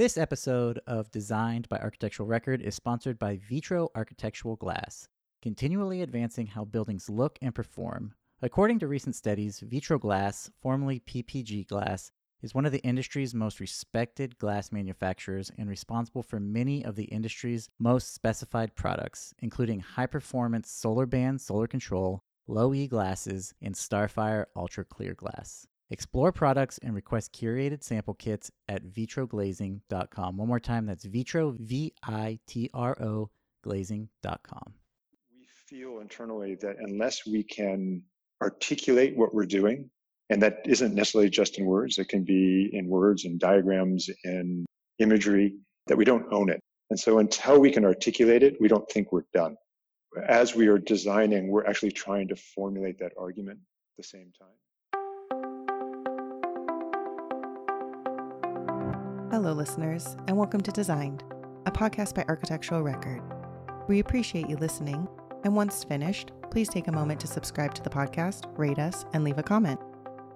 This episode of Designed by Architectural Record is sponsored by Vitro Architectural Glass, continually advancing how buildings look and perform. According to recent studies, Vitro Glass, formerly PPG Glass, is one of the industry's most respected glass manufacturers and responsible for many of the industry's most specified products, including high performance Solarban solar control, low E glasses, and Starfire ultra clear glass. Explore products and request curated sample kits at vitroglazing.com. One more time, that's vitro, V I T R O, glazing.com. We feel internally that unless we can articulate what we're doing, and that isn't necessarily just in words, it can be in words and diagrams and imagery, that we don't own it. And so until we can articulate it, we don't think we're done. As we are designing, we're actually trying to formulate that argument at the same time. Hello, listeners, and welcome to Designed, a podcast by Architectural Record. We appreciate you listening, and once finished, please take a moment to subscribe to the podcast, rate us, and leave a comment.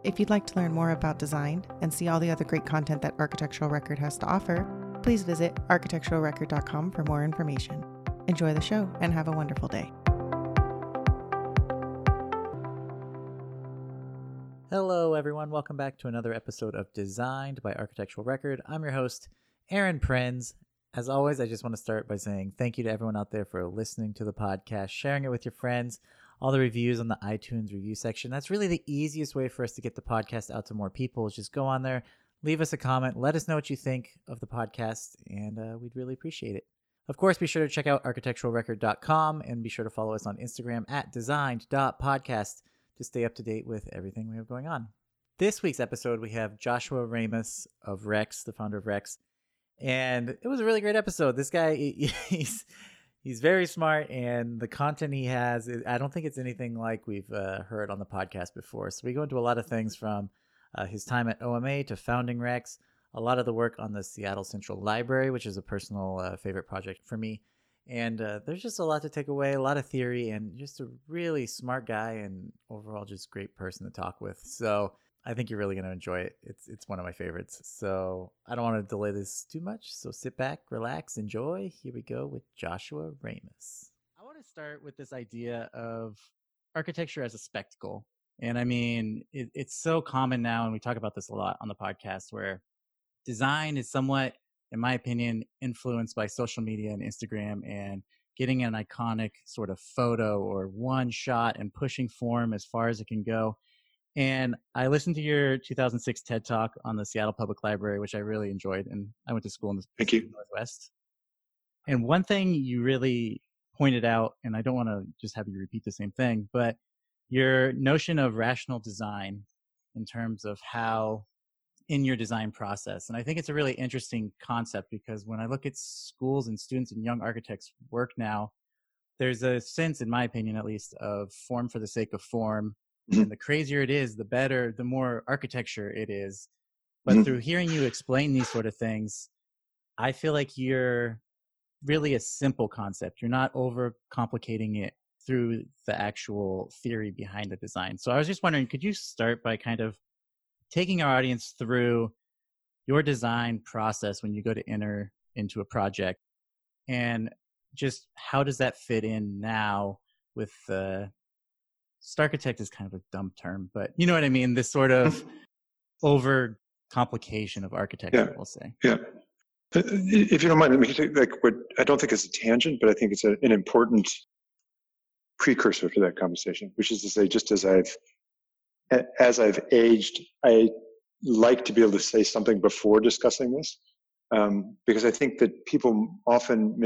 If you'd like to learn more about Designed and see all the other great content that Architectural Record has to offer, please visit architecturalrecord.com for more information. Enjoy the show and have a wonderful day. Everyone. Welcome back to another episode of Designed by Architectural Record. I'm your host, Aaron Prenz. As always, I just want to start by saying thank you to everyone out there for listening to the podcast, sharing it with your friends, all the reviews on the iTunes review section. That's really the easiest way for us to get the podcast out to more people is just go on there, leave us a comment, let us know what you think of the podcast, and uh, we'd really appreciate it. Of course, be sure to check out architecturalrecord.com and be sure to follow us on Instagram at designed.podcast to stay up to date with everything we have going on. This week's episode, we have Joshua Ramus of Rex, the founder of Rex, and it was a really great episode. This guy, he's he's very smart, and the content he has, I don't think it's anything like we've uh, heard on the podcast before. So we go into a lot of things from uh, his time at OMA to founding Rex, a lot of the work on the Seattle Central Library, which is a personal uh, favorite project for me. And uh, there's just a lot to take away, a lot of theory, and just a really smart guy, and overall just great person to talk with. So I think you're really going to enjoy it. It's it's one of my favorites. So I don't want to delay this too much. So sit back, relax, enjoy. Here we go with Joshua Ramus. I want to start with this idea of architecture as a spectacle. And I mean, it, it's so common now, and we talk about this a lot on the podcast, where design is somewhat in my opinion, influenced by social media and Instagram and getting an iconic sort of photo or one shot and pushing form as far as it can go. And I listened to your 2006 TED Talk on the Seattle Public Library, which I really enjoyed. And I went to school in the Thank you. Northwest. And one thing you really pointed out, and I don't want to just have you repeat the same thing, but your notion of rational design in terms of how in your design process. And I think it's a really interesting concept because when I look at schools and students and young architects work now, there's a sense, in my opinion at least, of form for the sake of form. Mm-hmm. And the crazier it is, the better, the more architecture it is. But mm-hmm. through hearing you explain these sort of things, I feel like you're really a simple concept. You're not over complicating it through the actual theory behind the design. So I was just wondering, could you start by kind of taking our audience through your design process when you go to enter into a project and just how does that fit in now with uh starchitect is kind of a dumb term but you know what i mean? This sort of over complication of architecture yeah. we'll say. Yeah. Uh, if you don't mind let me take like what i don't think it's a tangent but i think it's a, an important precursor to that conversation which is to say just as i've as I've aged, I like to be able to say something before discussing this um, because I think that people often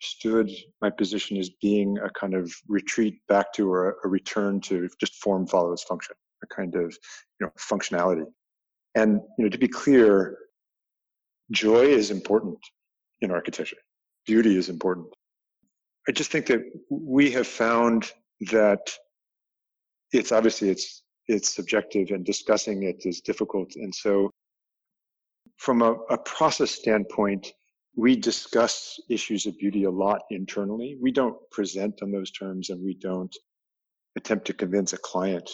misunderstood my position as being a kind of retreat back to or a return to just form follows function, a kind of you know functionality. And you know, to be clear, joy is important in architecture. Beauty is important. I just think that we have found that it's obviously it's it's subjective and discussing it is difficult. And so from a, a, process standpoint, we discuss issues of beauty a lot internally. We don't present on those terms and we don't attempt to convince a client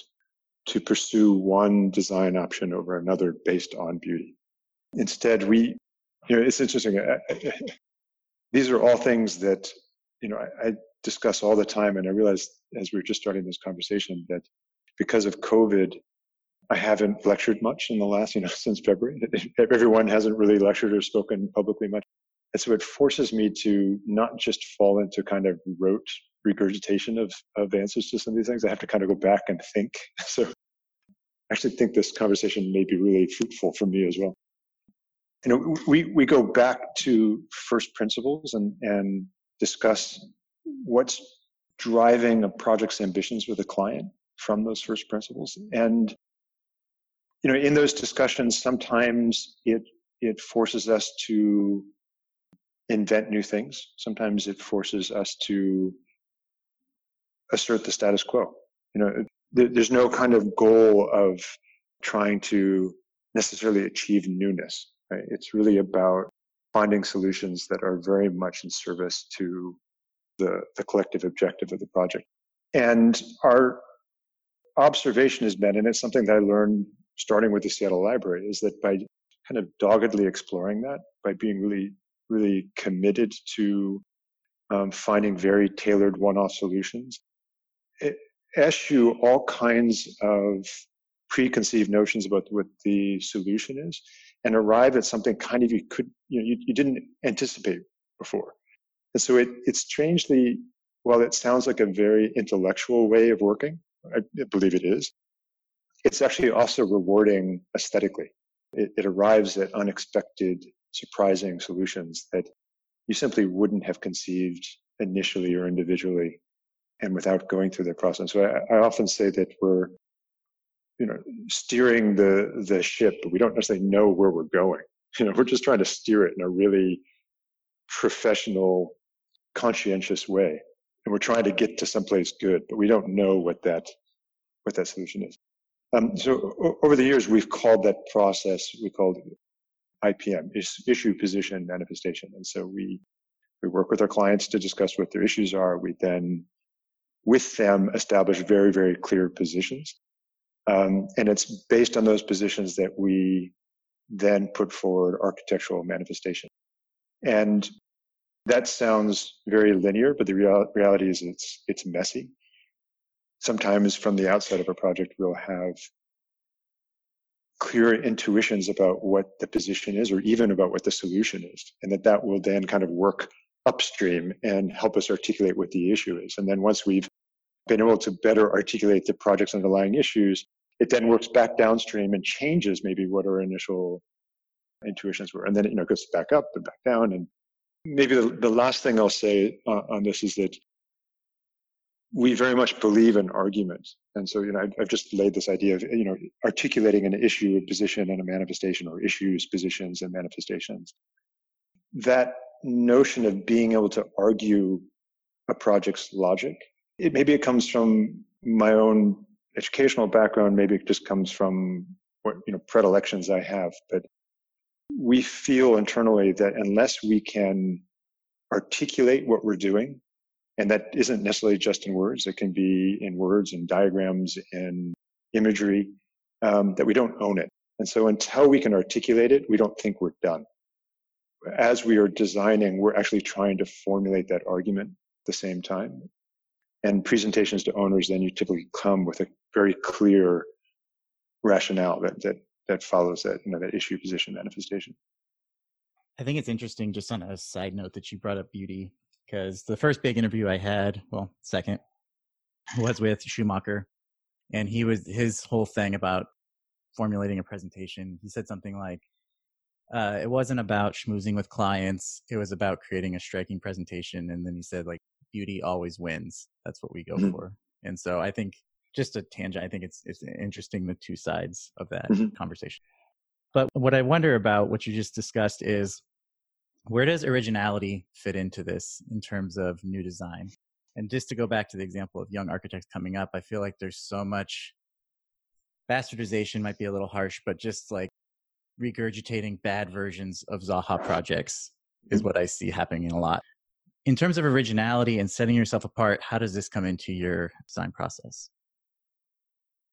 to pursue one design option over another based on beauty. Instead, we you know, it's interesting. These are all things that you know I, I discuss all the time, and I realized as we were just starting this conversation that because of COVID, I haven't lectured much in the last, you know, since February. Everyone hasn't really lectured or spoken publicly much. And so it forces me to not just fall into kind of rote regurgitation of, of answers to some of these things. I have to kind of go back and think. So I actually think this conversation may be really fruitful for me as well. You know, we, we go back to first principles and, and discuss what's driving a project's ambitions with a client from those first principles. And, you know, in those discussions, sometimes it, it forces us to invent new things. Sometimes it forces us to assert the status quo. You know, there's no kind of goal of trying to necessarily achieve newness. Right? It's really about finding solutions that are very much in service to the, the collective objective of the project. And our observation has been, and it's something that I learned starting with the Seattle Library, is that by kind of doggedly exploring that, by being really, really committed to um, finding very tailored one-off solutions, it eschew all kinds of preconceived notions about what the solution is and arrive at something kind of you could you know you, you didn't anticipate before. And so it it strangely while it sounds like a very intellectual way of working i believe it is it's actually also rewarding aesthetically. It, it arrives at unexpected surprising solutions that you simply wouldn't have conceived initially or individually and without going through the process. So I, I, often say that we're, you know, steering the the ship, but we don't necessarily know where we're going. You know, we're just trying to steer it in a really professional, conscientious way, and we're trying to get to someplace good, but we don't know what that what that solution is. Um, so over the years, we've called that process we called IPM, issue position manifestation, and so we we work with our clients to discuss what their issues are. We then with them establish very, very clear positions. Um, and it's based on those positions that we then put forward architectural manifestation. And that sounds very linear, but the real, reality is it's, it's messy. Sometimes from the outside of a project, we'll have clear intuitions about what the position is or even about what the solution is. And that that will then kind of work upstream and help us articulate what the issue is. And then once we've been able to better articulate the project's underlying issues, it then works back downstream and changes maybe what our initial intuitions were. And then, you know, goes back up and back down. And maybe the, the last thing I'll say uh, on this is that we very much believe in argument. And so, you know, I've just laid this idea of, you know, articulating an issue, a position, and a manifestation, or issues, positions, and manifestations. That notion of being able to argue a project's logic it, maybe it comes from my own educational background. Maybe it just comes from what you know predilections I have. But we feel internally that unless we can articulate what we're doing, and that isn't necessarily just in words, it can be in words and diagrams and imagery, um, that we don't own it. And so until we can articulate it, we don't think we're done. As we are designing, we're actually trying to formulate that argument at the same time and presentations to owners, then you typically come with a very clear rationale that that that follows that you know that issue position manifestation. I think it's interesting, just on a side note, that you brought up beauty because the first big interview I had, well, second, was with Schumacher, and he was his whole thing about formulating a presentation. He said something like, uh, "It wasn't about schmoozing with clients; it was about creating a striking presentation." And then he said, like, beauty always wins. That's what we go mm-hmm. for. And so I think just a tangent, I think it's it's interesting the two sides of that mm-hmm. conversation. But what I wonder about what you just discussed is where does originality fit into this in terms of new design? And just to go back to the example of young architects coming up, I feel like there's so much bastardization might be a little harsh, but just like regurgitating bad versions of Zaha projects is mm-hmm. what I see happening a lot in terms of originality and setting yourself apart, how does this come into your design process?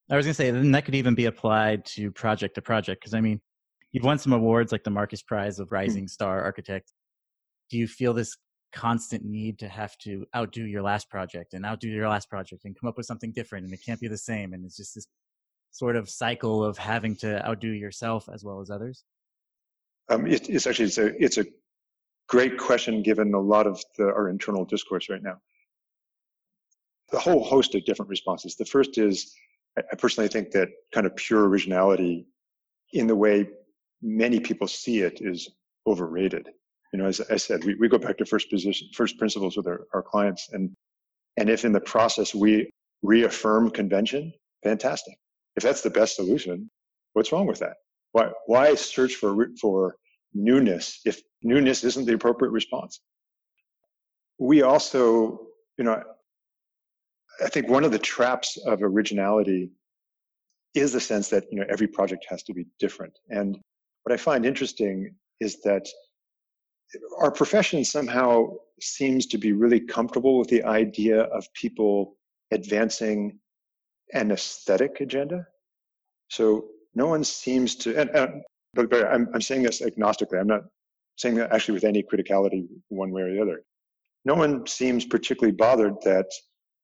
I was going to say, then that could even be applied to project to project. Because I mean, you've won some awards like the Marcus Prize of Rising mm-hmm. Star Architect. Do you feel this constant need to have to outdo your last project and outdo your last project and come up with something different and it can't be the same and it's just this sort of cycle of having to outdo yourself as well as others? Um, it, it's actually it's a it's a great question given a lot of the, our internal discourse right now. The whole host of different responses. The first is I personally think that kind of pure originality in the way many people see it is overrated. You know, as I said, we, we go back to first position, first principles with our, our clients. And, and if in the process we reaffirm convention, fantastic. If that's the best solution, what's wrong with that? Why, why search for, for newness if newness isn't the appropriate response? We also, you know, I think one of the traps of originality is the sense that, you know, every project has to be different. And what I find interesting is that our profession somehow seems to be really comfortable with the idea of people advancing an aesthetic agenda. So no one seems to, and, and but, but I'm, I'm saying this agnostically. I'm not saying that actually with any criticality one way or the other. No one seems particularly bothered that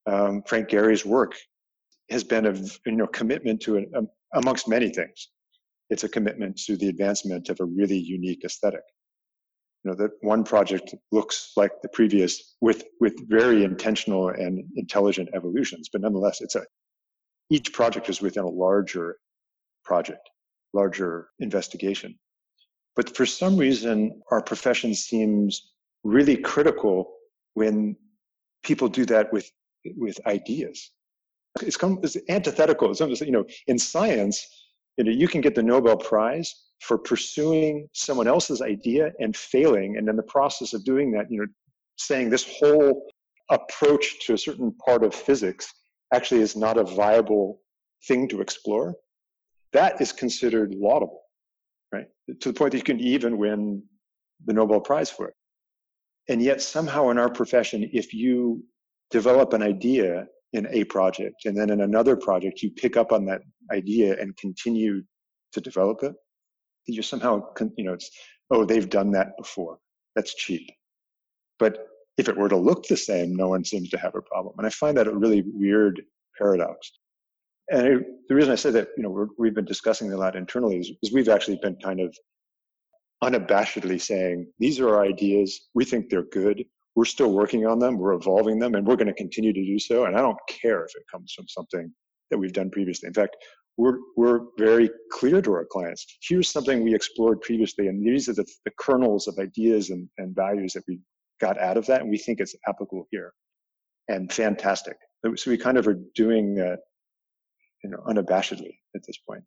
um, Frank Gehry's work has been a you know commitment to an, um, amongst many things. It's a commitment to the advancement of a really unique aesthetic. You know that one project looks like the previous with with very intentional and intelligent evolutions but nonetheless it's a each project is within a larger project larger investigation. But for some reason our profession seems really critical when people do that with with ideas. It's, come, it's antithetical. It's almost, you know in science you know you can get the nobel prize for pursuing someone else's idea and failing and in the process of doing that you know saying this whole approach to a certain part of physics actually is not a viable thing to explore that is considered laudable right? To the point that you can even win the nobel prize for it. And yet somehow in our profession if you develop an idea in a project and then in another project you pick up on that idea and continue to develop it You're somehow, you know, it's, oh, they've done that before. That's cheap. But if it were to look the same, no one seems to have a problem. And I find that a really weird paradox. And the reason I say that, you know, we have been discussing a lot internally is, is we've actually been kind of unabashedly saying, these are our ideas. We think they're good. We're still working on them. We're evolving them and we're going to continue to do so. And I don't care if it comes from something that we've done previously. In fact, we're, we're very clear to our clients. Here's something we explored previously, and these are the, the kernels of ideas and, and values that we got out of that, and we think it's applicable here. And fantastic. So we kind of are doing that, you know, unabashedly at this point.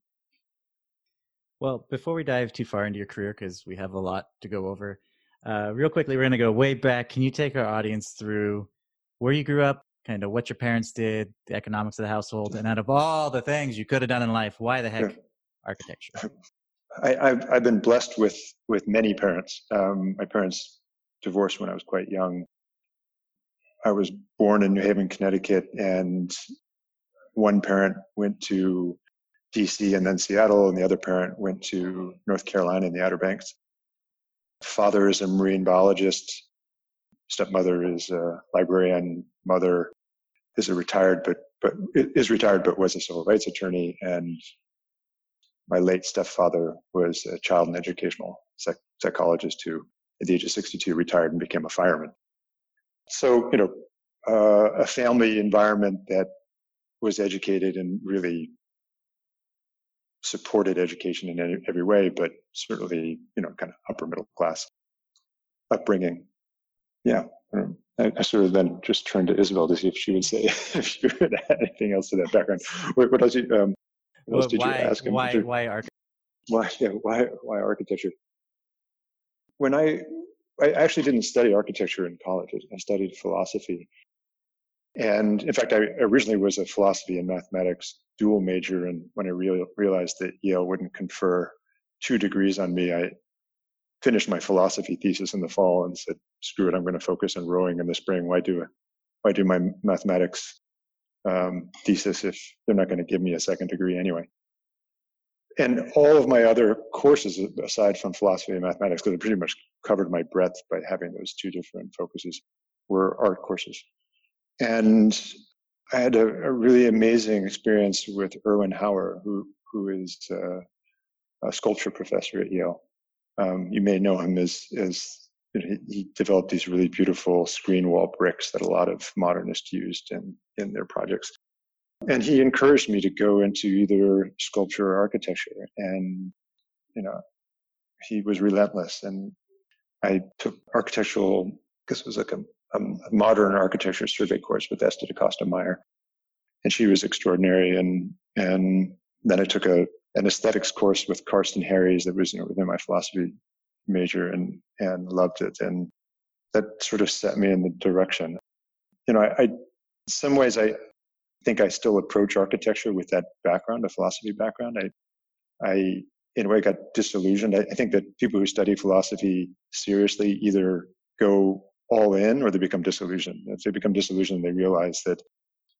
Well, before we dive too far into your career, because we have a lot to go over, uh, real quickly, we're going to go way back. Can you take our audience through where you grew up, kind of what your parents did, the economics of the household, and out of all the things you could have done in life, why the heck architecture? I, have I've been blessed with with many parents. Um, my parents divorced when I was quite young. I was born in New Haven, Connecticut, and one parent went to DC and then Seattle, and the other parent went to North Carolina in the Outer Banks. Father is a marine biologist. Stepmother is a librarian. Mother is a retired but but is retired but was a civil rights attorney and my late stepfather was a child and educational psych- psychologist who at the age of 62 retired and became a fireman so you know uh, a family environment that was educated and really supported education in every way but certainly you know kind of upper middle class upbringing yeah I, I, sort of then just turned to Isabel to see if she would say if she would add anything else to that background. What, what else, you, um, what else did why, you ask him? Why, why architecture? Why, yeah, why, why architecture? When I, I actually didn't study architecture in college. I studied philosophy. And in fact, I originally was a philosophy and mathematics dual major. And when I real, realized that Yale wouldn't confer two degrees on me, I finished my philosophy thesis in the fall and said, screw it, I'm going to focus on rowing in the spring. Why do why do my mathematics um, thesis if they're not going to give me a second degree anyway? and all of my other courses, aside from philosophy and mathematics, because I pretty much covered my breadth by having those two different focuses, were art courses. And I had a, a really amazing experience with Erwin Hauer, who who is uh, a sculpture professor at Yale. Um, you may know him as as he developed these really beautiful screen wall bricks that a lot of modernists used in in their projects. And he encouraged me to go into either sculpture or architecture. And, you know, he was relentless. And I took architectural, because it was like a, a, modern architecture survey course with Esther DaCosta Meyer. And she was extraordinary. And, and then I took a, an aesthetics course with Karsten Harries that was, you know, within my philosophy major and, and loved it. And that sort of set me in the direction. You know, I, I in some ways, I, think I still approach architecture with that background, a philosophy background. I, I in a way got disillusioned. I, I think that people who study philosophy seriously either go all in or they become disillusioned. If they become disillusioned, they realize that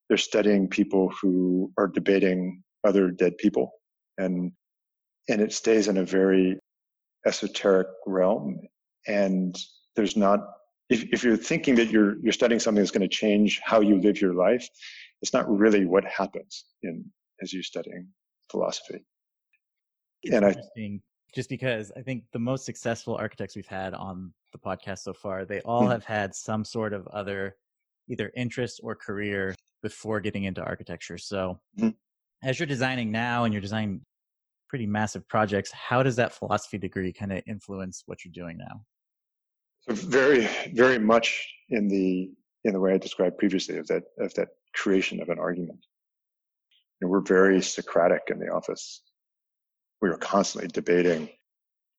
they're studying people who are debating other dead people, and and it stays in a very esoteric realm. And there's not if, if you're thinking that you're you're studying something that's going to change how you live your life, it's not really what happens in as you're studying philosophy. It's and I just because I think the most successful architects we've had on the podcast so far, they all mm-hmm. have had some sort of other either interest or career before getting into architecture. So mm-hmm. as you're designing now and you're designing pretty massive projects, how does that philosophy degree kind of influence what you're doing now? So very, very much in the in the way I described previously of that of that creation of an argument. We're very Socratic in the office. We were constantly debating,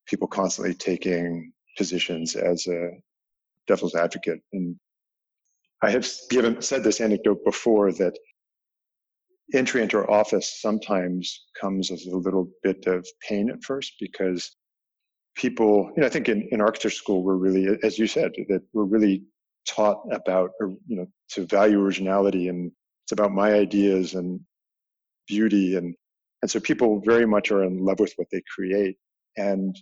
people constantly taking positions as a devil's advocate. And I have given said this anecdote before that entry into our office sometimes comes as a little bit of pain at first because people, you know, I think in, in architecture school, we're really, as you said, that we're really taught about, you know, to value originality and it's about my ideas and beauty. And, and so people very much are in love with what they create. And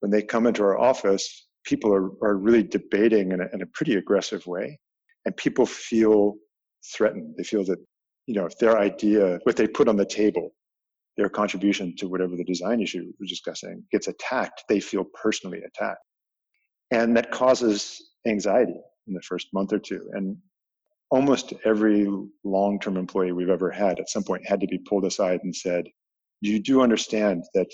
when they come into our office, people are, are really debating in a, in a pretty aggressive way. And people feel threatened. They feel that, you know, if their idea, what they put on the table, their contribution to whatever the design issue we're discussing gets attacked, they feel personally attacked. And that causes anxiety in the first month or two. And almost every long-term employee we've ever had at some point had to be pulled aside and said, you do understand that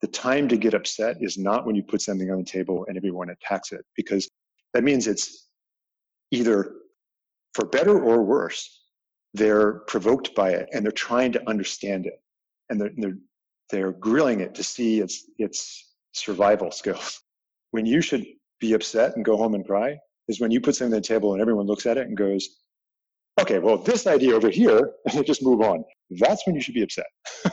the time to get upset is not when you put something on the table and everyone attacks it, because that means it's either for better or worse, they're provoked by it and they're trying to understand it. And they're, they're, they're grilling it to see its, its survival skills. When you should be upset and go home and cry, is when you put something on the table and everyone looks at it and goes, okay, well, this idea over here, and they just move on. That's when you should be upset.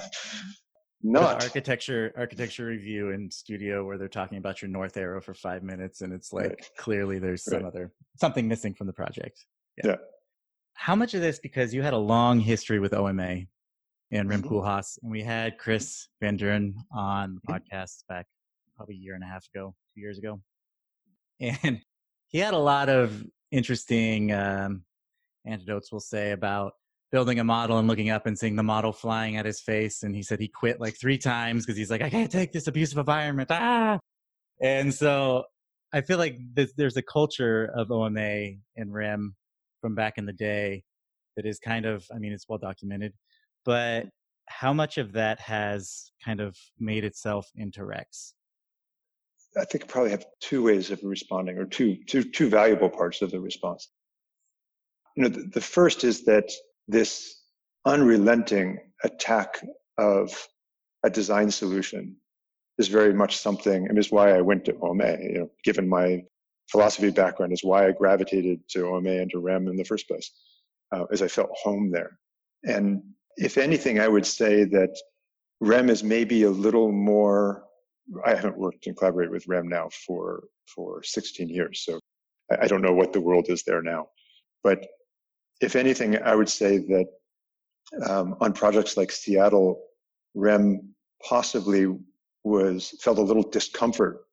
Not architecture, architecture review in studio where they're talking about your north arrow for five minutes, and it's like right. clearly there's some right. other something missing from the project. Yeah. yeah. How much of this because you had a long history with OMA and Rem mm-hmm. Koolhaas, and we had Chris Van Duren on the mm-hmm. podcast back probably a year and a half ago, two years ago, and he had a lot of interesting um, anecdotes, we'll say, about building a model and looking up and seeing the model flying at his face. And he said he quit like three times because he's like, I can't take this abusive environment. Ah! And so I feel like there's a culture of OMA and Rem from back in the day that is kind of, I mean, it's well documented, but how much of that has kind of made itself into Rex? I think probably have two ways of responding, or two, two, two valuable parts of the response. You know, the, the first is that this unrelenting attack of a design solution is very much something, and is why I went to OMA. You know, given my philosophy background, is why I gravitated to OMA and to Rem in the first place, uh, as I felt home there. And if anything, I would say that Rem is maybe a little more I haven't worked and collaborated with Rem now for for 16 years, so I don't know what the world is there now. But if anything, I would say that um, on projects like Seattle, Rem possibly was felt a little discomfort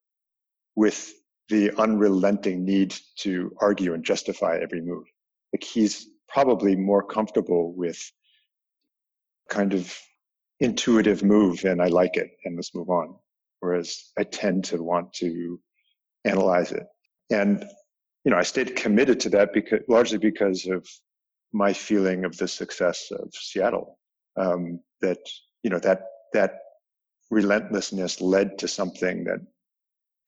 with the unrelenting need to argue and justify every move. Like he's probably more comfortable with kind of intuitive move and I like it and let's move on. Whereas I tend to want to analyze it. And, you know, I stayed committed to that because largely because of my feeling of the success of Seattle. Um, that, you know, that, that relentlessness led to something that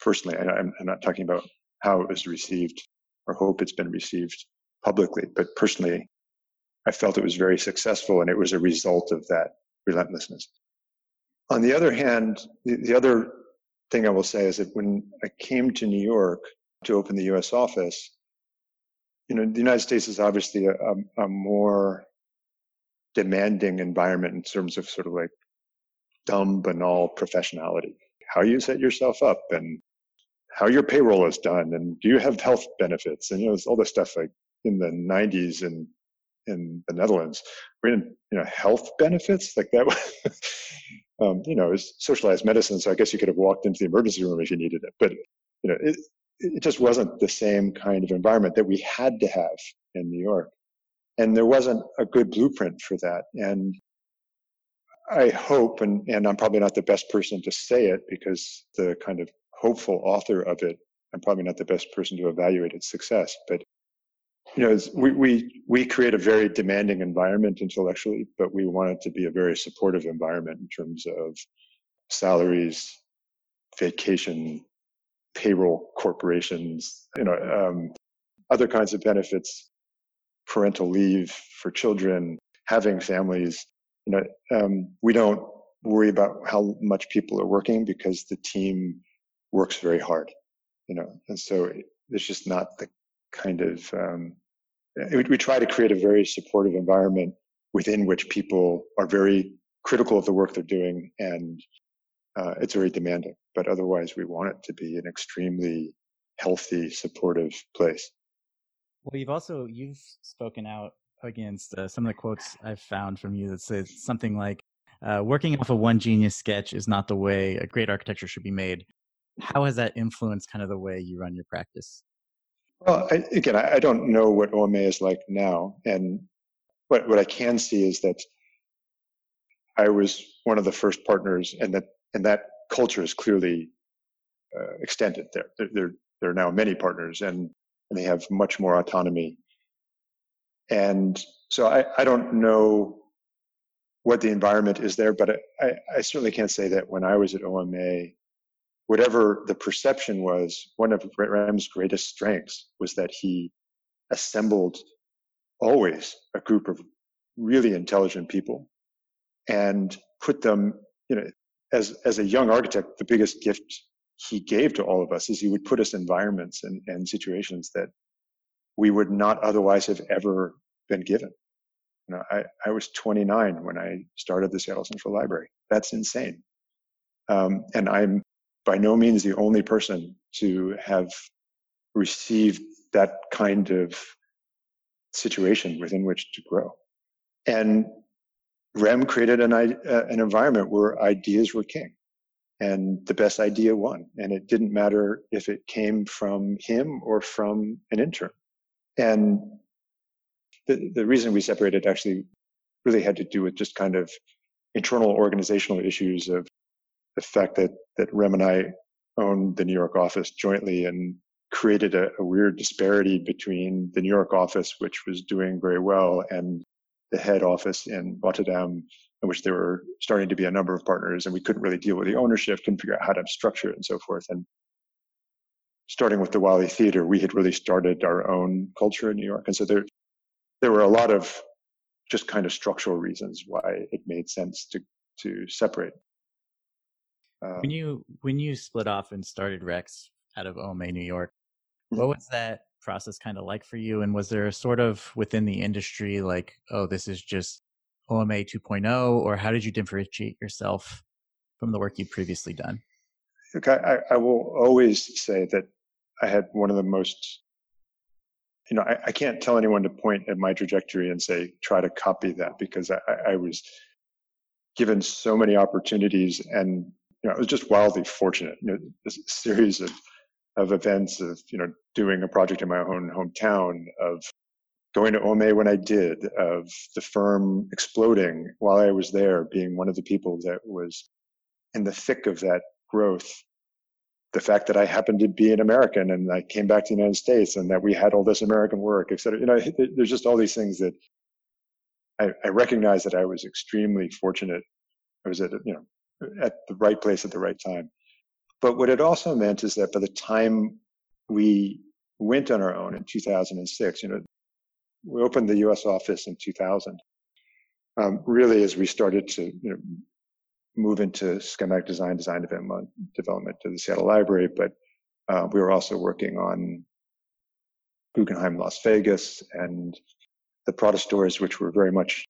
personally, I'm, I'm not talking about how it was received or hope it's been received publicly, but personally, I felt it was very successful and it was a result of that relentlessness. On the other hand, the, the other thing I will say is that when I came to New York to open the US office, you know, the United States is obviously a, a, a more demanding environment in terms of sort of like dumb, banal professionality. How you set yourself up and how your payroll is done and do you have health benefits? And you know all this stuff like in the 90s and in the Netherlands. We didn't you know health benefits? Like that um, you know it's socialized medicine so I guess you could have walked into the emergency room if you needed it but you know it it just wasn't the same kind of environment that we had to have in New York. And there wasn't a good blueprint for that and I hope, and, and I'm probably not the best person to say it because the kind of hopeful author of it, I'm probably not the best person to evaluate its success, but you know, we, we, we create a very demanding environment intellectually, but we want it to be a very supportive environment in terms of salaries, vacation, payroll corporations, you know, um, other kinds of benefits, parental leave for children, having families. You know, um, we don't worry about how much people are working because the team works very hard, you know, and so it's just not the kind of um, we, try to create a very supportive environment within which people are very critical of the work they're doing and uh, it's very demanding but otherwise we want it to be an extremely healthy supportive place well you've also you've spoken out against uh, some of the quotes i've found from you that says something like uh, working off a one genius sketch is not the way a great architecture should be made how has that influenced kind of the way you run your practice? Well, I, again, I, I don't know what OMA is like now, and what what I can see is that I was one of the first partners, and that and that culture is clearly uh, extended there. There, there. there are now many partners, and, and they have much more autonomy. And so I, I don't know what the environment is there, but I, I certainly can't say that when I was at OMA, whatever the perception was, one of Rem's greatest strengths was that he assembled always a group of really intelligent people and put them, you know, as, as a young architect, the biggest gift he gave to all of us is he would put us in environments and, and situations that we would not otherwise have ever been given. You know, I, I was 29 when I started the Seattle Central Library. That's insane. Um, and I'm by no means the only person to have received that kind of situation within which to grow. And Rem created an, uh, an environment where ideas were king and the best idea won. And it didn't matter if it came from him or from an intern. And the, the reason we separated actually really had to do with just kind of internal organizational issues of the fact that that Rem and I owned the New York office jointly and created a, a, weird disparity between the New York office, which was doing very well, and the head office in Rotterdam, in which there were starting to be a number of partners, and we couldn't really deal with the ownership, couldn't figure out how to structure it, and so forth. And starting with the Wyly Theater, we had really started our own culture in New York, and so there there were a lot of just kind of structural reasons why it made sense to to separate. Um, when you when you split off and started Rex out of OMA, New York, what was that process kind of like for you? And was there a sort of within the industry like, oh, this is just OMA 2.0, or how did you differentiate yourself from the work you'd previously done? Look, I, I will always say that I had one of the most, you know, I, I can't tell anyone to point at my trajectory and say, try to copy that because I, I was given so many opportunities and you know, I was just wildly fortunate. You know, this series of of events of you know doing a project in my own hometown, of going to OMA when I did, of the firm exploding while I was there, being one of the people that was in the thick of that growth. The fact that I happened to be an American and I came back to the United States and that we had all this American work, et cetera. You know, there's just all these things that I, I recognize that I was extremely fortunate. I was at, you know, at the right place at the right time. But what it also meant is that by the time we went on our own in 2006, you know, we opened the U.S. office in 2000. Um, really, as we started to you know, move into schematic design, design development, development to the Seattle Library, but uh, we were also working on Guggenheim Las Vegas and the Prada stores, which were very much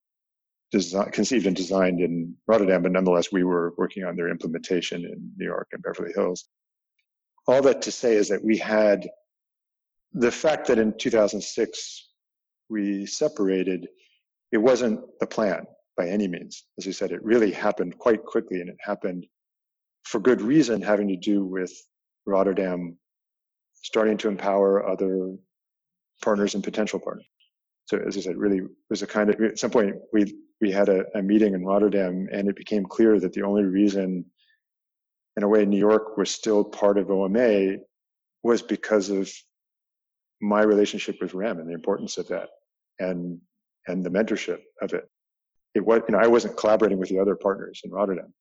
design, conceived and designed in Rotterdam, but nonetheless, we were working on their implementation in New York and Beverly Hills. All that to say is that we had the fact that in 2006 we separated, it wasn't the plan by any means. As I said, it really happened quite quickly and it happened for good reason having to do with Rotterdam starting to empower other partners and potential partners. So as I said, really was a kind of, at some point we, we had a, a meeting in Rotterdam and it became clear that the only reason in a way New York was still part of OMA was because of my relationship with Rem and the importance of that and and the mentorship of it. It was you know I wasn't collaborating with the other partners in Rotterdam.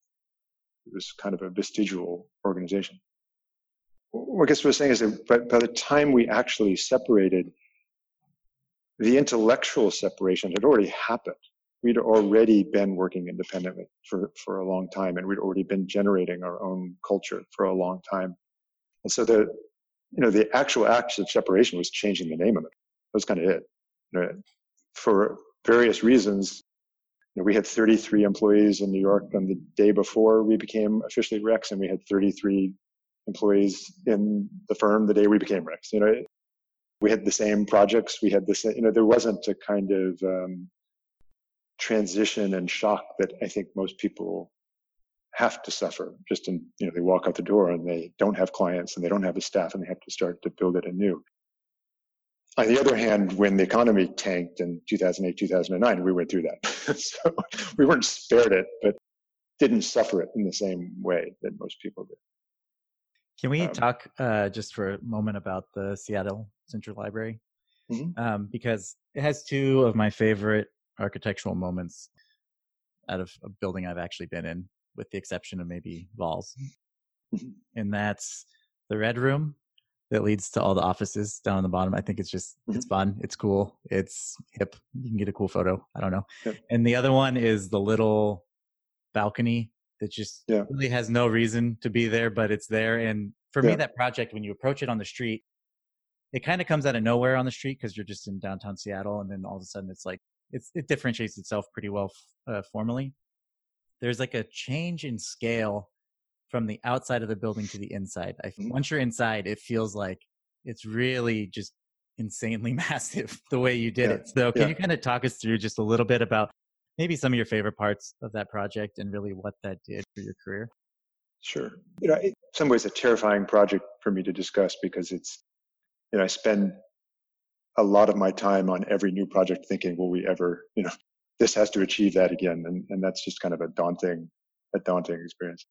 It was kind of a vestigial organization. What I guess what I was saying is that by, by the time we actually separated, the intellectual separation had already happened. We'd already been working independently for, for a long time, and we'd already been generating our own culture for a long time. And so the, you know, the actual act of separation was changing the name of it. That was kind of it. You know, for various reasons, you know, we had 33 employees in New York on the day before we became officially Rex, and we had 33 employees in the firm the day we became Rex. You know, we had the same projects. We had the same, you know, there wasn't a kind of um, transition and shock that I think most people have to suffer just in, you know, they walk out the door and they don't have clients and they don't have a staff and they have to start to build it anew. On the other hand, when the economy tanked in 2008, 2009, we went through that. so we weren't spared it, but didn't suffer it in the same way that most people did. Can we um, talk uh, just for a moment about the Seattle Central Library? Mm-hmm. Um, because it has two of my favorite architectural moments out of a building I've actually been in, with the exception of maybe Vals. Mm-hmm. And that's the Red Room that leads to all the offices down on the bottom. I think it's just mm-hmm. it's fun, it's cool, it's hip. You can get a cool photo. I don't know. Yep. And the other one is the little balcony that just yeah. really has no reason to be there, but it's there. And for yeah. me, that project, when you approach it on the street, it kind of comes out of nowhere on the street because you're just in downtown Seattle, and then all of a sudden it's like it's, it differentiates itself pretty well uh, formally. There's like a change in scale from the outside of the building to the inside. I, mm-hmm. once you're inside, it feels like it's really just insanely massive the way you did yeah. it. So, can yeah. you kind of talk us through just a little bit about maybe some of your favorite parts of that project and really what that did for your career? Sure. You know, in some ways, a terrifying project for me to discuss because it's, you know, I spend a lot of my time on every new project thinking, will we ever, you know, this has to achieve that again, and and that's just kind of a daunting, a daunting experience.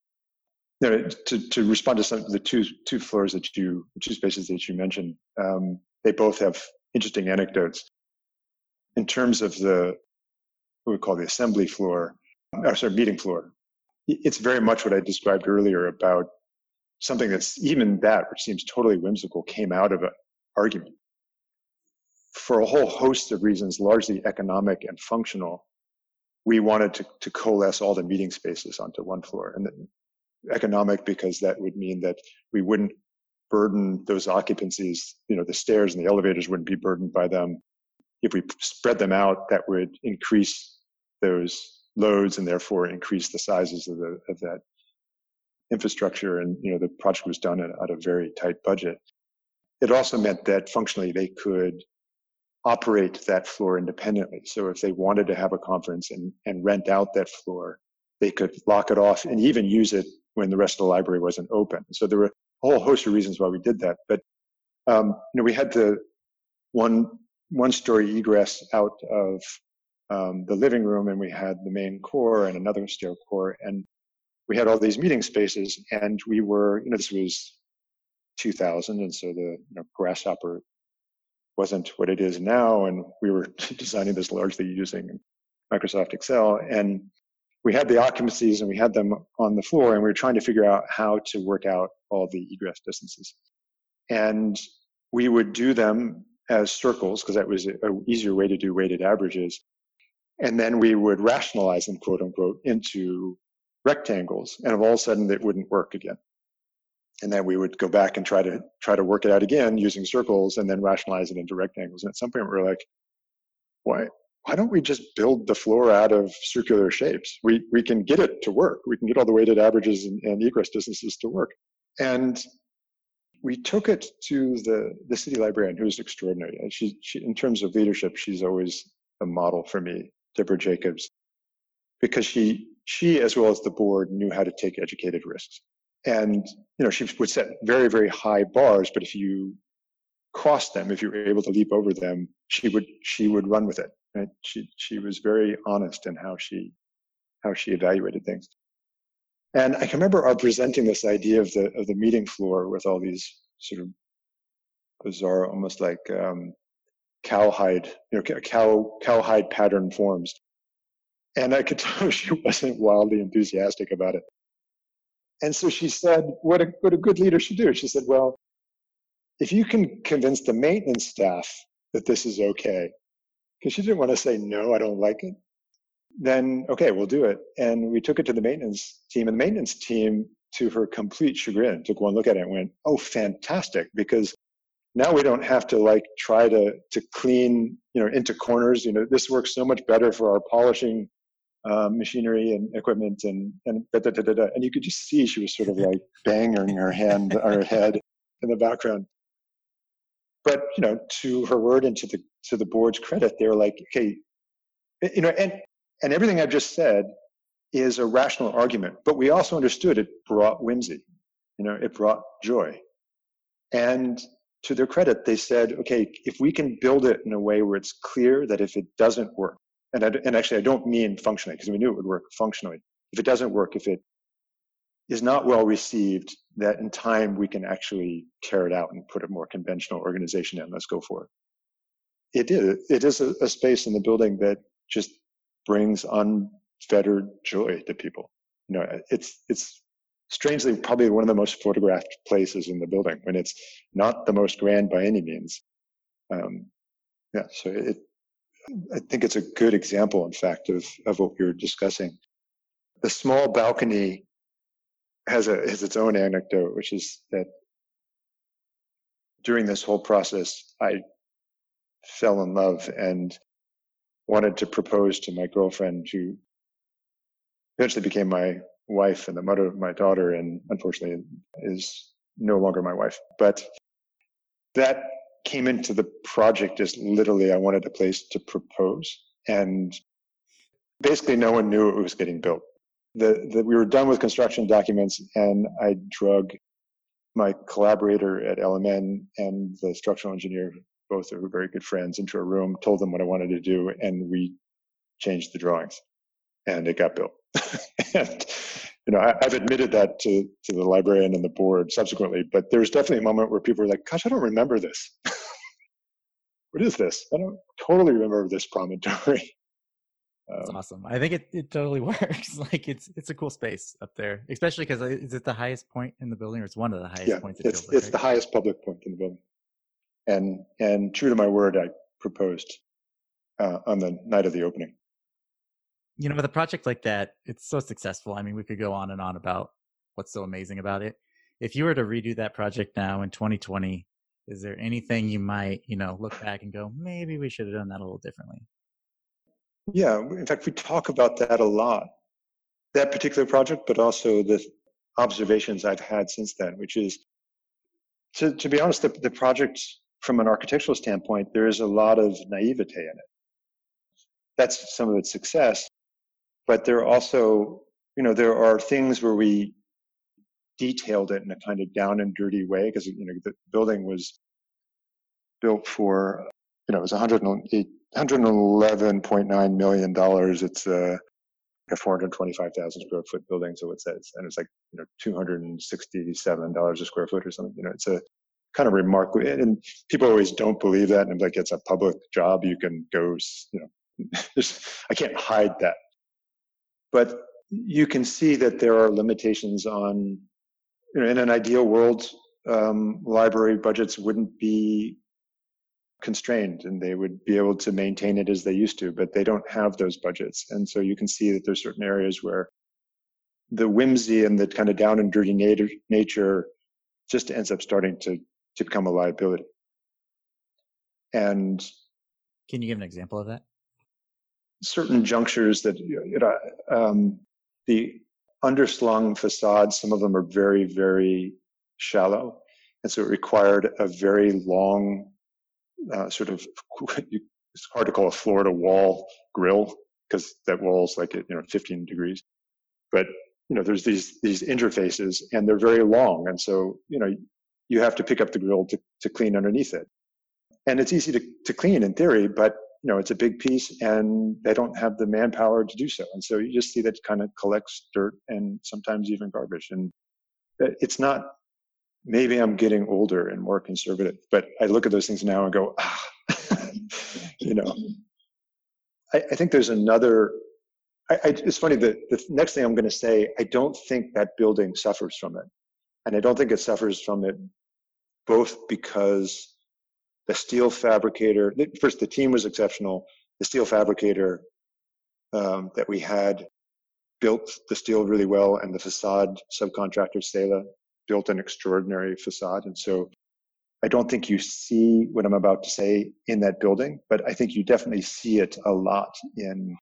You know, to to respond to some of the two two floors that you, two spaces that you mentioned, um, they both have interesting anecdotes. In terms of the what we call the assembly floor, or sorry, meeting floor. It's very much what I described earlier about something that's even that, which seems totally whimsical, came out of an argument. For a whole host of reasons, largely economic and functional, we wanted to, to coalesce all the meeting spaces onto one floor. And economic because that would mean that we wouldn't burden those occupancies, you know, the stairs and the elevators wouldn't be burdened by them. If we spread them out, that would increase those loads and therefore increase the sizes of, the, of that infrastructure. And, you know, the project was done at, at a very tight budget. It also meant that functionally they could operate that floor independently. So if they wanted to have a conference and, and rent out that floor, they could lock it off and even use it when the rest of the library wasn't open. So there were a whole host of reasons why we did that. But um, you know, we had the one one story egress out of um, the living room, and we had the main core and another stair core, and we had all these meeting spaces, and we were, you know, this was 2000, and so the you know, Grasshopper wasn't what it is now, and we were designing this largely using Microsoft Excel, and we had the occupancies and we had them on the floor, and we were trying to figure out how to work out all the egress distances, and we would do them as circles because that was an easier way to do weighted averages, and then we would rationalize them, quote unquote, into rectangles, and all of a sudden it wouldn't work again. And then we would go back and try to try to work it out again using circles, and then rationalize it into rectangles. And at some point, we were like, "Why? Why don't we just build the floor out of circular shapes? We we can get it to work. We can get all the weighted averages and, and egress distances to work." And we took it to the the city librarian, who's extraordinary. She, she in terms of leadership, she's always a model for me, Deborah Jacobs, because she she, as well as the board, knew how to take educated risks. And, you know, she would set very, very high bars, but if you crossed them, if you were able to leap over them, she would, she would run with it. Right? She, she was very honest in how she, how she evaluated things. And I can remember our presenting this idea of the, of the meeting floor with all these sort of bizarre, almost like, um, cowhide, you know, cow, cowhide pattern forms and I could tell she wasn't wildly enthusiastic about it. And so she said, what a, what a good leader should do. She said, well, if you can convince the maintenance staff that this is okay, because she didn't want to say, no, I don't like it, then okay, we'll do it. And we took it to the maintenance team, and the maintenance team, to her complete chagrin, took one look at it and went, oh, fantastic, because now we don't have to like try to to clean you know into corners you know this works so much better for our polishing um, machinery and equipment and and da, da, da, da, and you could just see she was sort of like banging her hand her head in the background. But you know to her word and to the to the board's credit they were like okay you know and and everything i've just said is a rational argument but we also understood it brought whimsy you know it brought joy. And to their credit they said okay if we can build it in a way where it's clear that if it doesn't work and, I, and actually I don't mean functionally because we knew it would work functionally. If it doesn't work, if it is not well received, that in time we can actually tear it out and put a more conventional organization in. Let's go for it. It is. It is a, a space in the building that just brings unfettered joy to people. You know, it's it's strangely probably one of the most photographed places in the building when it's not the most grand by any means. Um, yeah, so it I think it's a good example, in fact, of, of what we were discussing. The small balcony has a has its own anecdote, which is that during this whole process, I fell in love and wanted to propose to my girlfriend, who eventually became my wife and the mother of my daughter, and unfortunately is no longer my wife. But that came into the project as literally I wanted a place to propose. And basically, no one knew it was getting built. The, the, we were done with construction documents, and I drug my collaborator at LMN and the structural engineer, both are very good friends, into a room, told them what I wanted to do, and we changed the drawings, and it got built. and you know, I, have admitted that to, to the librarian and the board subsequently, but there was definitely a moment where people were like, gosh, I don't remember this. what is this? I don't totally remember this promontory. Um, awesome. I think it, it totally works. like it's it's a cool space up there, especially because is it the highest point in the building, or it's one of the highest points? yeah, points? It's it's right? the highest public point in the building, and and true to my word, I proposed uh, on the night of the opening you know, with a project like that, it's so successful. I mean, we could go on and on about what's so amazing about it. If you were to redo that project now in 2020, is there anything you might, you know, look back and go, maybe we should have done that a little differently? Yeah, in fact, we talk about that a lot. That particular project, but also the observations I've had since then, which is, to, to be honest, the, the project from an architectural standpoint, there is a lot of naivete in it. That's some of its success but there are also you know, there are things where we detailed it in a kind of down and dirty way because you know the building was built for you know it was 111.9 million dollars. It's a, a 425,000 square foot building, so it says, and it's like you know 267 dollars a square foot or something. You know, it's a kind of remarkable, and people always don't believe that, and like it's a public job, you can go, you know, I can't hide that, but you can see that there are limitations on you know, in an ideal world, um, library budgets wouldn't be constrained and they would be able to maintain it as they used to, but they don't have those budgets. And so you can see that there's certain areas where the whimsy and the kind of down and dirty nature just ends up starting to, to become a liability. And can you give an example of that? Certain junctures that you know, um, the underslung facades. Some of them are very, very shallow. And so it required a very long, uh, sort of, it's hard to call a Florida wall grill because that wall's like, you know, 15 degrees. But, you know, there's these, these interfaces and they're very long. And so, you know, you have to pick up the grill to, to clean underneath it. And it's easy to, to clean in theory, but you know, it's a big piece and they don't have the manpower to do so. And so you just see that kind of collects dirt and sometimes even garbage. And it's not, maybe I'm getting older and more conservative, but I look at those things now and go, ah, you know, I, I, think there's another, I, I, it's funny, the, the next thing I'm going to say, I don't think that building suffers from it. And I don't think it suffers from it both because the steel fabricator, first, the team was exceptional. The steel fabricator um, that we had built the steel really well, and the facade subcontractor, Seele, built an extraordinary facade. And so I don't think you see what I'm about to say in that building, but I think you definitely see it a lot in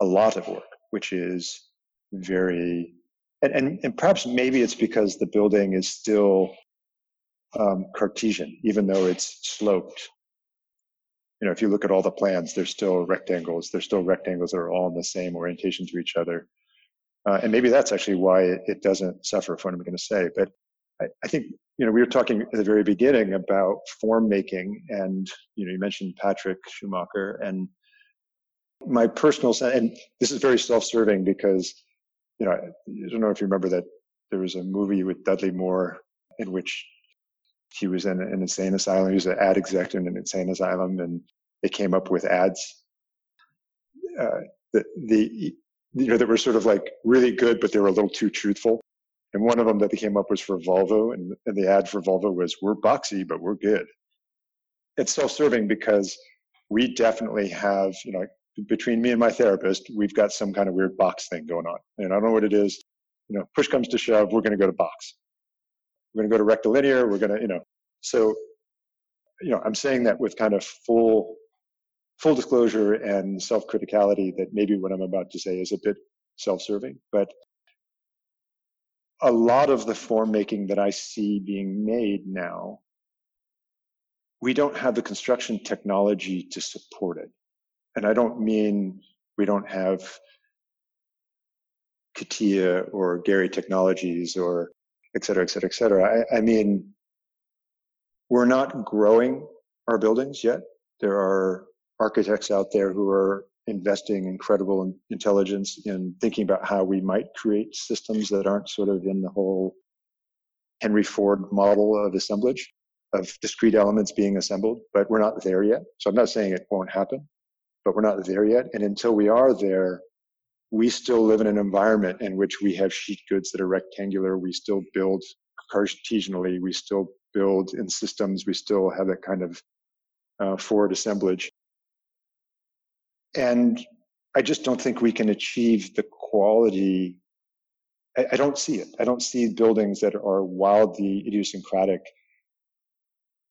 a lot of work, which is very, and, and, and perhaps maybe it's because the building is still um, Cartesian, even though it's sloped. You know, if you look at all the plans, they're still rectangles. They're still rectangles that are all in the same orientation to each other. Uh, and maybe that's actually why it, it doesn't suffer from what I'm going to say. But I, I, think, you know, we were talking at the very beginning about form making and, you know, you mentioned Patrick Schumacher and my personal sense, and this is very self-serving because, you know, I don't know if you remember that there was a movie with Dudley Moore in which he was in an insane asylum. He was an ad exec in an insane asylum, and they came up with ads. Uh, the, the you know that were sort of like really good, but they were a little too truthful. And one of them that they came up was for Volvo, and, and the ad for Volvo was "We're boxy, but we're good." It's self-serving because we definitely have, you know, between me and my therapist, we've got some kind of weird box thing going on, and I don't know what it is. You know, push comes to shove, we're going to go to box we're going to go to rectilinear. We're going to, you know, so, you know, I'm saying that with kind of full, full disclosure and self-criticality that maybe what I'm about to say is a bit self-serving, but a lot of the form making that I see being made now, we don't have the construction technology to support it. And I don't mean we don't have CATIA or Gehry Technologies or et cetera, et cetera, et cetera. I, I mean, we're not growing our buildings yet. There are architects out there who are investing incredible intelligence in thinking about how we might create systems that aren't sort of in the whole Henry Ford model of assemblage of discrete elements being assembled, but we're not there yet. So I'm not saying it won't happen, but we're not there yet. And until we are there, we still live in an environment in which we have sheet goods that are rectangular. We still build Cartesianally. We still build in systems. We still have that kind of uh, forward assemblage. And I just don't think we can achieve the quality. I, I don't see it. I don't see buildings that are wildly idiosyncratic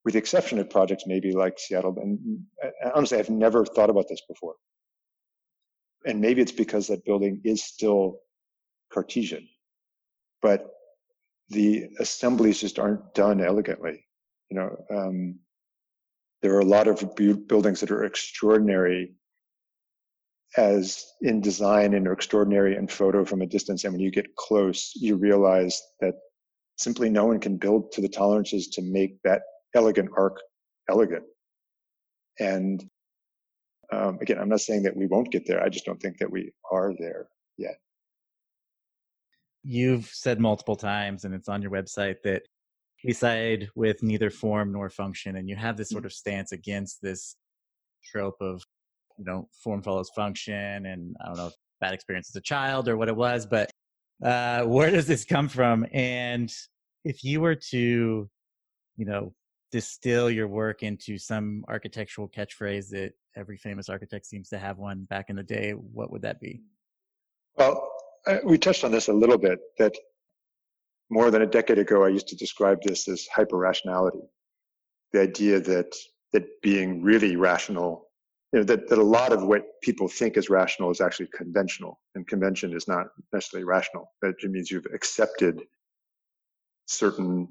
with the exception of projects maybe like Seattle. And honestly, I've never thought about this before and maybe it's because that building is still Cartesian, but the assemblies just aren't done elegantly. You know, um, there are a lot of buildings that are extraordinary as in design and are extraordinary in photo from a distance. And when you get close, you realize that simply no one can build to the tolerances to make that elegant arc elegant. And um, again, I'm not saying that we won't get there. I just don't think that we are there yet. You've said multiple times, and it's on your website, that we side with neither form nor function. And you have this sort mm. of stance against this trope of, you know, form follows function. And I don't know if bad experience as a child or what it was, but uh, where does this come from? And if you were to, you know, distill your work into some architectural catchphrase that every famous architect seems to have one back in the day, what would that be? Well, uh, we touched on this a little bit that more than a decade ago, I used to describe this as hyper rationality. The idea that, that being really rational, you know, that, that a lot of what people think is rational is actually conventional, and convention is not necessarily rational. That it means you've accepted certain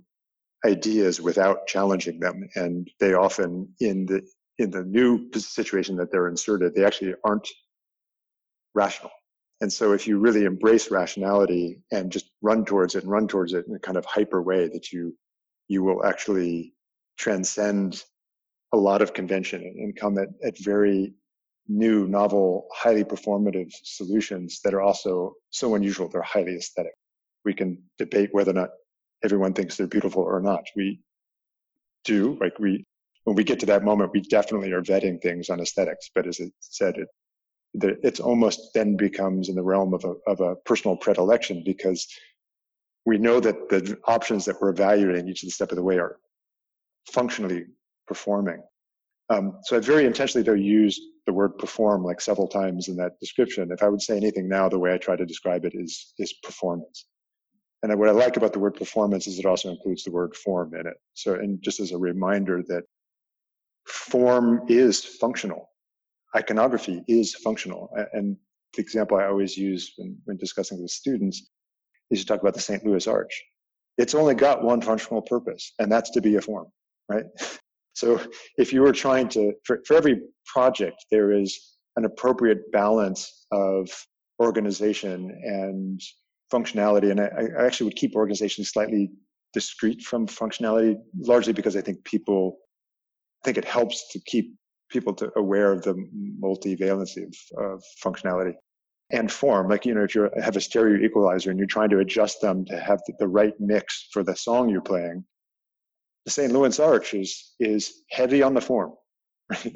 ideas without challenging them and they often in the in the new situation that they're inserted they actually aren't rational. And so if you really embrace rationality and just run towards it and run towards it in a kind of hyper way that you you will actually transcend a lot of convention and come at, at very new novel highly performative solutions that are also so unusual they're highly aesthetic. We can debate whether or not everyone thinks they're beautiful or not. We do, like we, when we get to that moment, we definitely are vetting things on aesthetics. But as it said, it, it's almost then becomes in the realm of a, of a personal predilection because we know that the options that we're evaluating each of the step of the way are functionally performing. Um, so I very intentionally though used the word perform like several times in that description. If I would say anything now, the way I try to describe it is is performance. And what I like about the word performance is it also includes the word form in it. So, and just as a reminder that form is functional, iconography is functional. And the example I always use when, when discussing with students is to talk about the St. Louis Arch. It's only got one functional purpose, and that's to be a form, right? So if you were trying to, for, for every project, there is an appropriate balance of organization and functionality. And I, I actually would keep organizations slightly discrete from functionality, largely because I think people think it helps to keep people to aware of the multivalency of, of functionality and form. Like, you know, if you have a stereo equalizer and you're trying to adjust them to have the, the right mix for the song you're playing, the St. Louis Arch is, is heavy on the form. Right?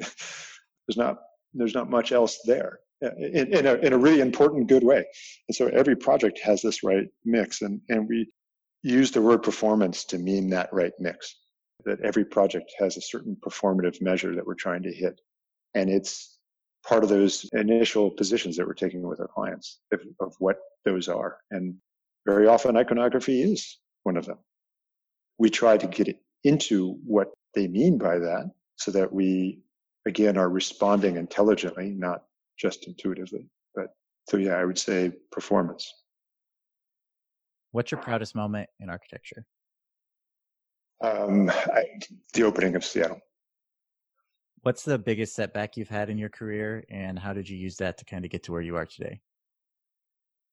there's not, there's not much else there in, in, a, in a really important good way. And so every project has this right mix, and, and we use the word performance to mean that right mix. That every project has a certain performative measure that we're trying to hit. And it's part of those initial positions that we're taking with our clients of, of what those are. And very often iconography is one of them. We try to get into what they mean by that so that we, again, are responding intelligently, not just intuitively. But so, yeah, I would say performance. What's your proudest moment in architecture? Um, I, the opening of Seattle. What's the biggest setback you've had in your career, and how did you use that to kind of get to where you are today?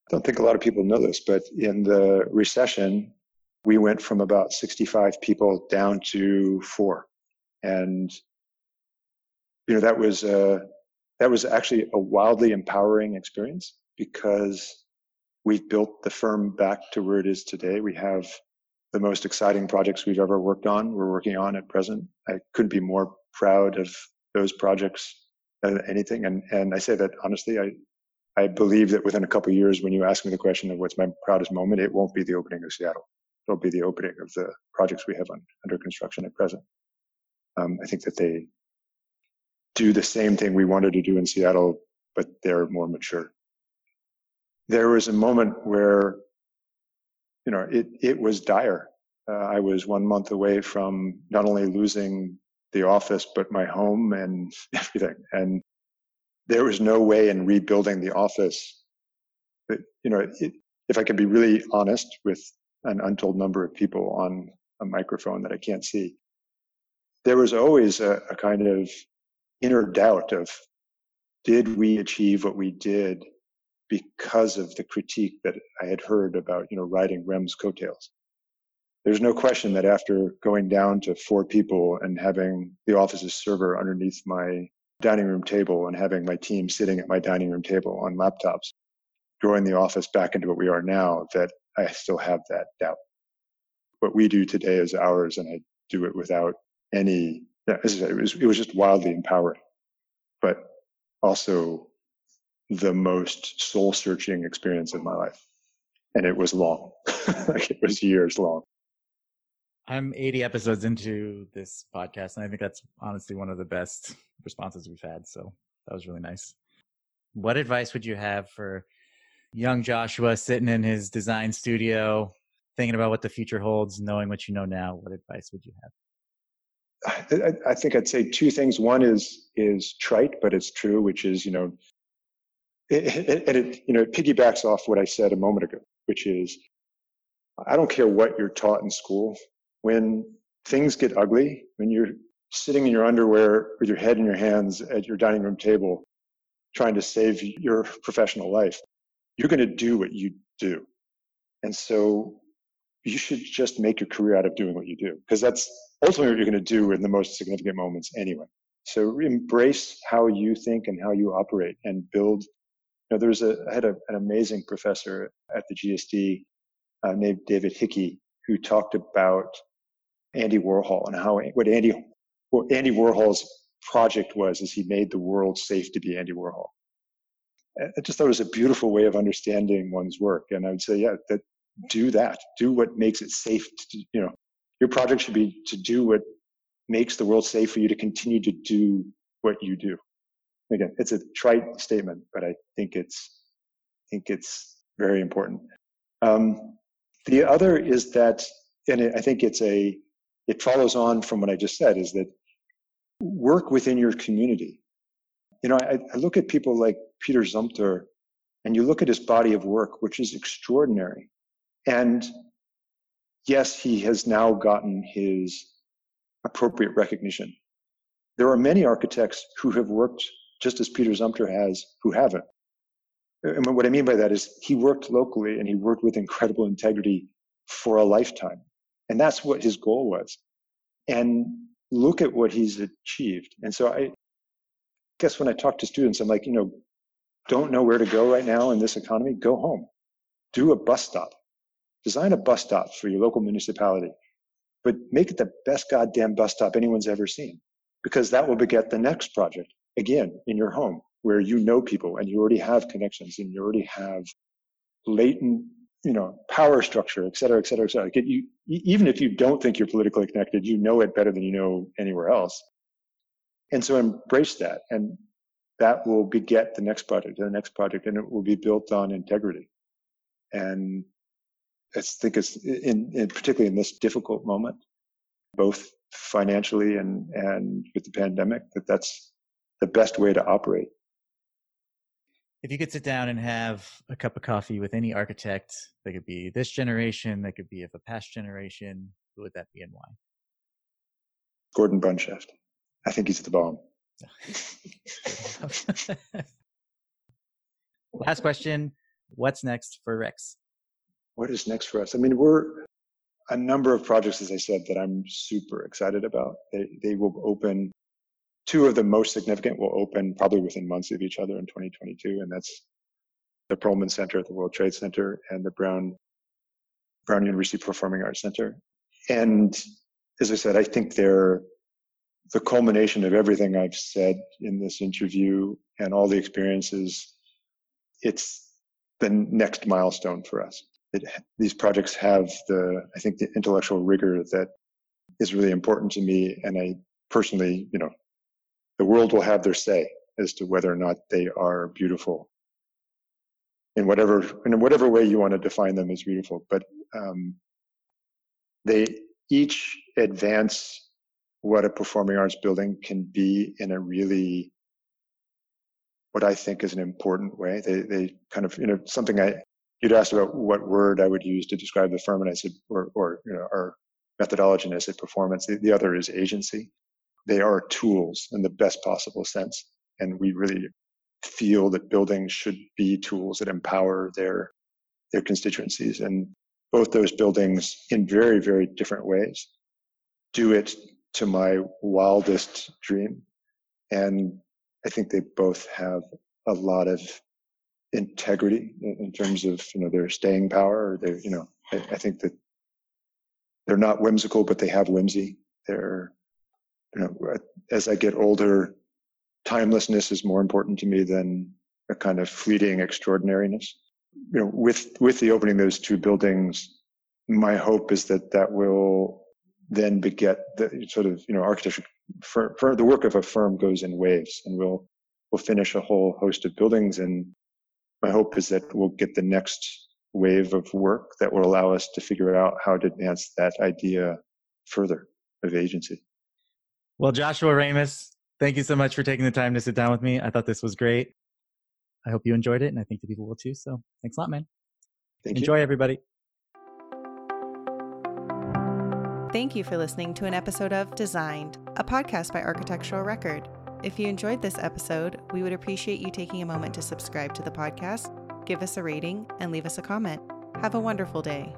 I don't think a lot of people know this, but in the recession, we went from about 65 people down to four. And, you know, that was, uh, that was actually a wildly empowering experience because we've built the firm back to where it is today. We have the most exciting projects we've ever worked on. We're working on at present. I couldn't be more proud of those projects than anything. And and I say that honestly. I I believe that within a couple years, when you ask me the question of what's my proudest moment, it won't be the opening of Seattle. It'll be the opening of the projects we have on, under construction at present. Um, I think that they do the same thing we wanted to do in Seattle, but they're more mature. There was a moment where, you know, it, it was dire. Uh, I was one month away from not only losing the office, but my home and everything. And there was no way in rebuilding the office that, you know, it, if I can be really honest with an untold number of people on a microphone that I can't see, there was always a, a kind of inner doubt of did we achieve what we did because of the critique that I had heard about, you know, riding Rem's coattails? There's no question that after going down to four people and having the office's server underneath my dining room table and having my team sitting at my dining room table on laptops, growing the office back into what we are now, that I still have that doubt. What we do today is ours, and I do it without any, said, it was, it was just wildly empowering, but also the most soul searching experience of my life. And it was long, like it was years long. I'm 80 episodes into this podcast, and I think that's honestly one of the best responses we've had. So that was really nice. What advice would you have for young Joshua sitting in his design studio, thinking about what the future holds, knowing what you know now? What advice would you have? I, think I'd say two things. One is is trite, but it's true, which is you know, it, it, it you know it piggybacks off what I said a moment ago, which is I don't care what you're taught in school when things get ugly, when you're sitting in your underwear with your head in your hands at your dining room table trying to save your professional life, you're going to do what you do. And so you should just make your career out of doing what you do because that's ultimately what you're going to do in the most significant moments anyway. So embrace how you think and how you operate and build. You know, there was a, I had a, an amazing professor at the GSD uh, named David Hickey who talked about Andy Warhol and how what Andy what Andy Warhol's project was is he made the world safe to be Andy Warhol. I just thought it was a beautiful way of understanding one's work, and I would say, yeah, that do that, do what makes it safe. To, you know, your project should be to do what makes the world safe for you to continue to do what you do. Again, it's a trite statement, but I think it's I think it's very important. Um, the other is that, and I think it's a it follows on from what I just said is that work within your community. You know, I, I look at people like Peter Zumthor and you look at his body of work, which is extraordinary. And yes, he has now gotten his appropriate recognition. There are many architects who have worked just as Peter Zumthor has who haven't. And what I mean by that is he worked locally and he worked with incredible integrity for a lifetime. And that's what his goal was. And look at what he's achieved. And so I guess when I talk to students, I'm like, you know, don't know where to go right now in this economy, go home. Do a bus stop. Design a bus stop for your local municipality, but make it the best goddamn bus stop anyone's ever seen because that will beget the next project again in your home where you know people and you already have connections and you already have latent you know, power structure, et cetera, et cetera, et cetera. You, even if you don't think you're politically connected, you know it better than you know anywhere else. And so embrace that. And that will beget the next project, the next project, and it will be built on integrity. And I think it's in, in particularly in this difficult moment, both financially and, and with the pandemic, that that's the best way to operate if you could sit down and have a cup of coffee with any architect, they could be this generation, they could be of a past generation, who would that be and why? Gordon Bunshaft. I think he's at the bomb. Last question. What's next for Rex? What is next for us? I mean, we're a number of projects, as I said, that I'm super excited about. They, they will open two of the most significant will open probably within months of each other in 2022, and that's the Perelman Center at the World Trade Center and the Brown Brown University Performing Arts Center. And as I said, I think they're the culmination of everything I've said in this interview and all the experiences. It's the next milestone for us. It, these projects have the, I think, the intellectual rigor that is really important to me. And I personally, you know, the world will have their say as to whether or not they are beautiful in whatever in whatever way you want to define them as beautiful but um, they each advance what a performing arts building can be in a really what I think is an important way. They they kind of you know something I you'd asked about what word I would use to describe the firm, and I said or or you know our methodology, and I said performance. The, the other is agency they are tools in the best possible sense. And we really feel that buildings should be tools that empower their their constituencies. And both those buildings, in very, very different ways, do it to my wildest dream. And I think they both have a lot of integrity in terms of you know their staying power. Or their you know I, I think that they're not whimsical, but they have whimsy. They're you know uh, as I get older, timelessness is more important to me than a kind of fleeting extraordinariness. You know, with with the opening of those two buildings, my hope is that that will then beget the sort of you know architecture. For, for the work of a firm goes in waves, and we'll we'll finish a whole host of buildings. And my hope is that we'll get the next wave of work that will allow us to figure out how to advance that idea further of agency. Well, Joshua Ramus, thank you so much for taking the time to sit down with me. I thought this was great. I hope you enjoyed it, and I think the people will too. So thanks a lot, man. Thank Enjoy, you. everybody. Thank you for listening to an episode of Designed, a podcast by Architectural Record. If you enjoyed this episode, we would appreciate you taking a moment to subscribe to the podcast, give us a rating, and leave us a comment. Have a wonderful day.